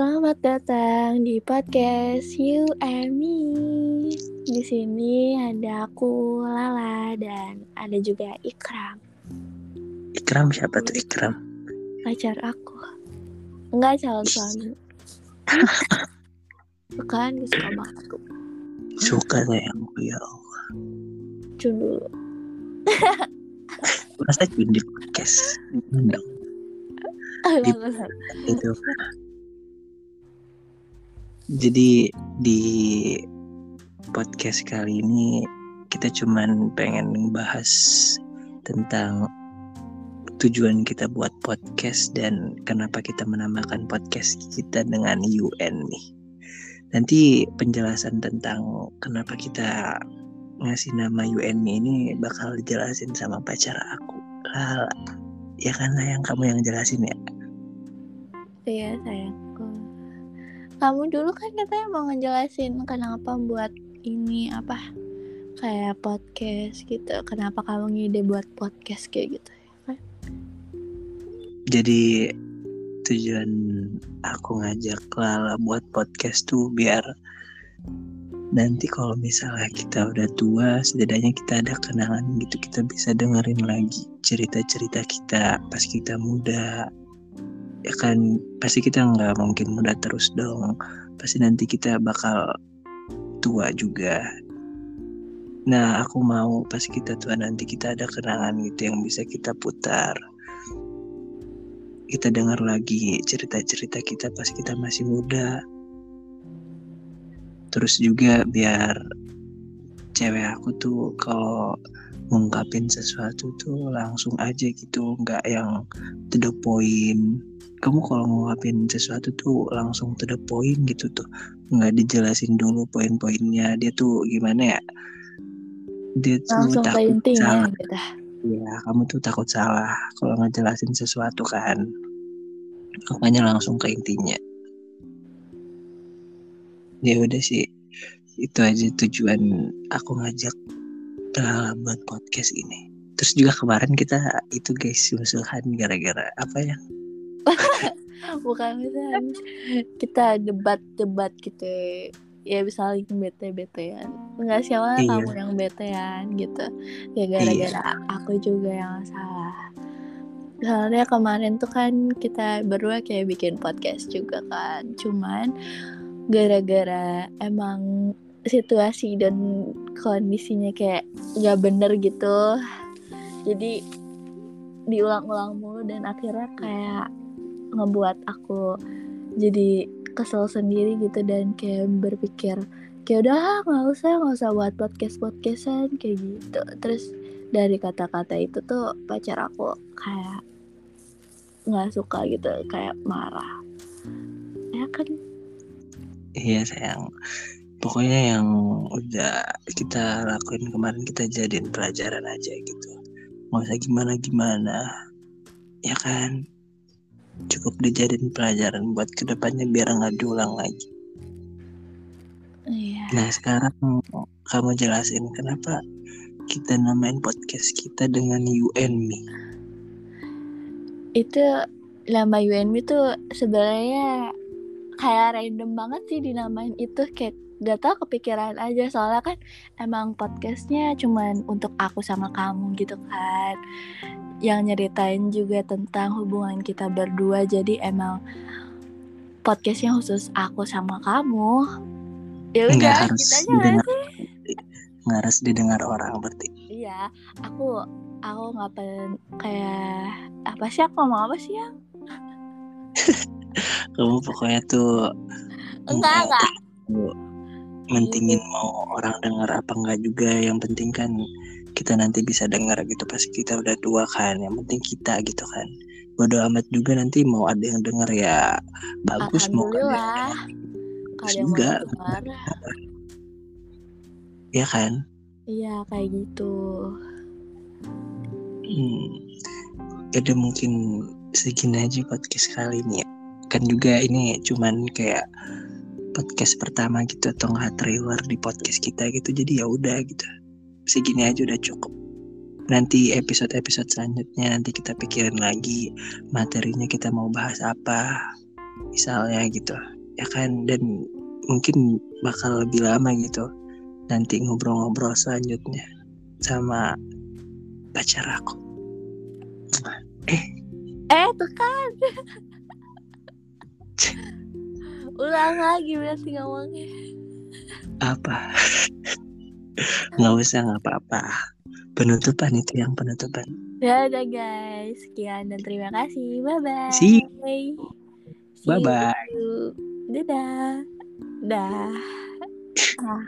Selamat datang di podcast You and Me. Di sini ada aku Lala dan ada juga Ikram. Ikram siapa tuh Ikram? Pacar aku. Enggak calon suami. Bukan, suka banget aku. Suka sayangku ya Allah. Cun dulu. Masa cun di podcast? Enggak. Di- Itu. Jadi di podcast kali ini kita cuman pengen bahas tentang tujuan kita buat podcast dan kenapa kita menamakan podcast kita dengan UN nih. Nanti penjelasan tentang kenapa kita ngasih nama UN ini bakal dijelasin sama pacar aku. Lala. Ya kan yang kamu yang jelasin ya. Iya sayangku. Kamu dulu kan katanya mau ngejelasin kenapa buat ini apa kayak podcast gitu. Kenapa kamu ngide buat podcast kayak gitu? Jadi tujuan aku ngajak Lala buat podcast tuh biar nanti kalau misalnya kita udah tua setidaknya kita ada kenangan gitu kita bisa dengerin lagi cerita-cerita kita pas kita muda ya kan pasti kita nggak mungkin muda terus dong. Pasti nanti kita bakal tua juga. Nah aku mau pas kita tua nanti kita ada kenangan gitu yang bisa kita putar. Kita dengar lagi cerita-cerita kita pas kita masih muda. Terus juga biar cewek aku tuh kalau ngungkapin sesuatu tuh langsung aja gitu nggak yang to the point. Kamu kalau ngungkapin sesuatu tuh langsung to the point gitu tuh. Nggak dijelasin dulu poin-poinnya. Dia tuh gimana ya? Dia tuh Langsung ke takut intinya salah. gitu. ya kamu tuh takut salah kalau ngejelasin sesuatu kan. Makanya langsung ke intinya. Ya udah sih itu aja tujuan aku ngajak buat podcast ini. Terus juga kemarin kita itu guys musuhan gara-gara apa ya? Bukan misalnya kita debat-debat gitu. Ya bisa saling bete-betean. Nggak siapa Iya. kamu yang betean gitu. Ya gara-gara aku juga yang salah. Soalnya kemarin tuh kan kita berdua kayak bikin podcast juga kan. Cuman gara-gara emang situasi dan kondisinya kayak nggak bener gitu. Jadi diulang-ulang mulu dan akhirnya kayak ngebuat aku jadi kesel sendiri gitu dan kayak berpikir kayak udah nggak usah nggak usah buat podcast podcastan kayak gitu. Terus dari kata-kata itu tuh pacar aku kayak nggak suka gitu kayak marah. Ya kan? Iya sayang pokoknya yang udah kita lakuin kemarin kita jadiin pelajaran aja gitu. Nggak usah gimana gimana ya kan? Cukup dijadiin pelajaran buat ke depannya biar nggak diulang lagi. Iya. Nah sekarang kamu jelasin kenapa kita namain podcast kita dengan you and me. itu nama UNB tuh sebenarnya kayak random banget sih dinamain itu kayak gak tau kepikiran aja. Soalnya kan emang podcastnya cuman untuk aku sama kamu gitu kan. Yang nyeritain juga tentang hubungan kita berdua. Jadi emang podcastnya khusus aku sama kamu. Ya Nggak udah harus kita aja nggak didengar, sih? Nggak harus didengar orang berarti. iya aku aku nggak pengen kayak apa sih aku ngomong apa sih ya? Kamu pokoknya tuh enggak enggak mentingin mau orang dengar apa enggak juga. Yang penting kan kita nanti bisa dengar gitu pas kita udah tua kan. Yang penting kita gitu kan. Bodo amat juga nanti mau ada yang dengar ya bagus mau ada yang Kalau yang juga. ya kan. iya kayak gitu. Hmm. Jadi mungkin segini aja podcast kali ini ya. Kan juga ini cuman kayak podcast pertama gitu atau nggak trailer di podcast kita gitu. Jadi ya udah gitu. Segini aja udah cukup. Nanti episode-episode selanjutnya nanti kita pikirin lagi materinya kita mau bahas apa. misalnya gitu ya kan dan mungkin bakal lebih lama gitu nanti ngobrol-ngobrol selanjutnya sama pacar aku eh eh tuh kan ulang lagi berarti ngomongnya. Apa? Nggak usah nggak apa-apa. Penutupan itu yang penutupan. Ya udah guys. Sekian dan terima kasih. Bye bye See See Bye-bye. you. dadah. Dah. Ah.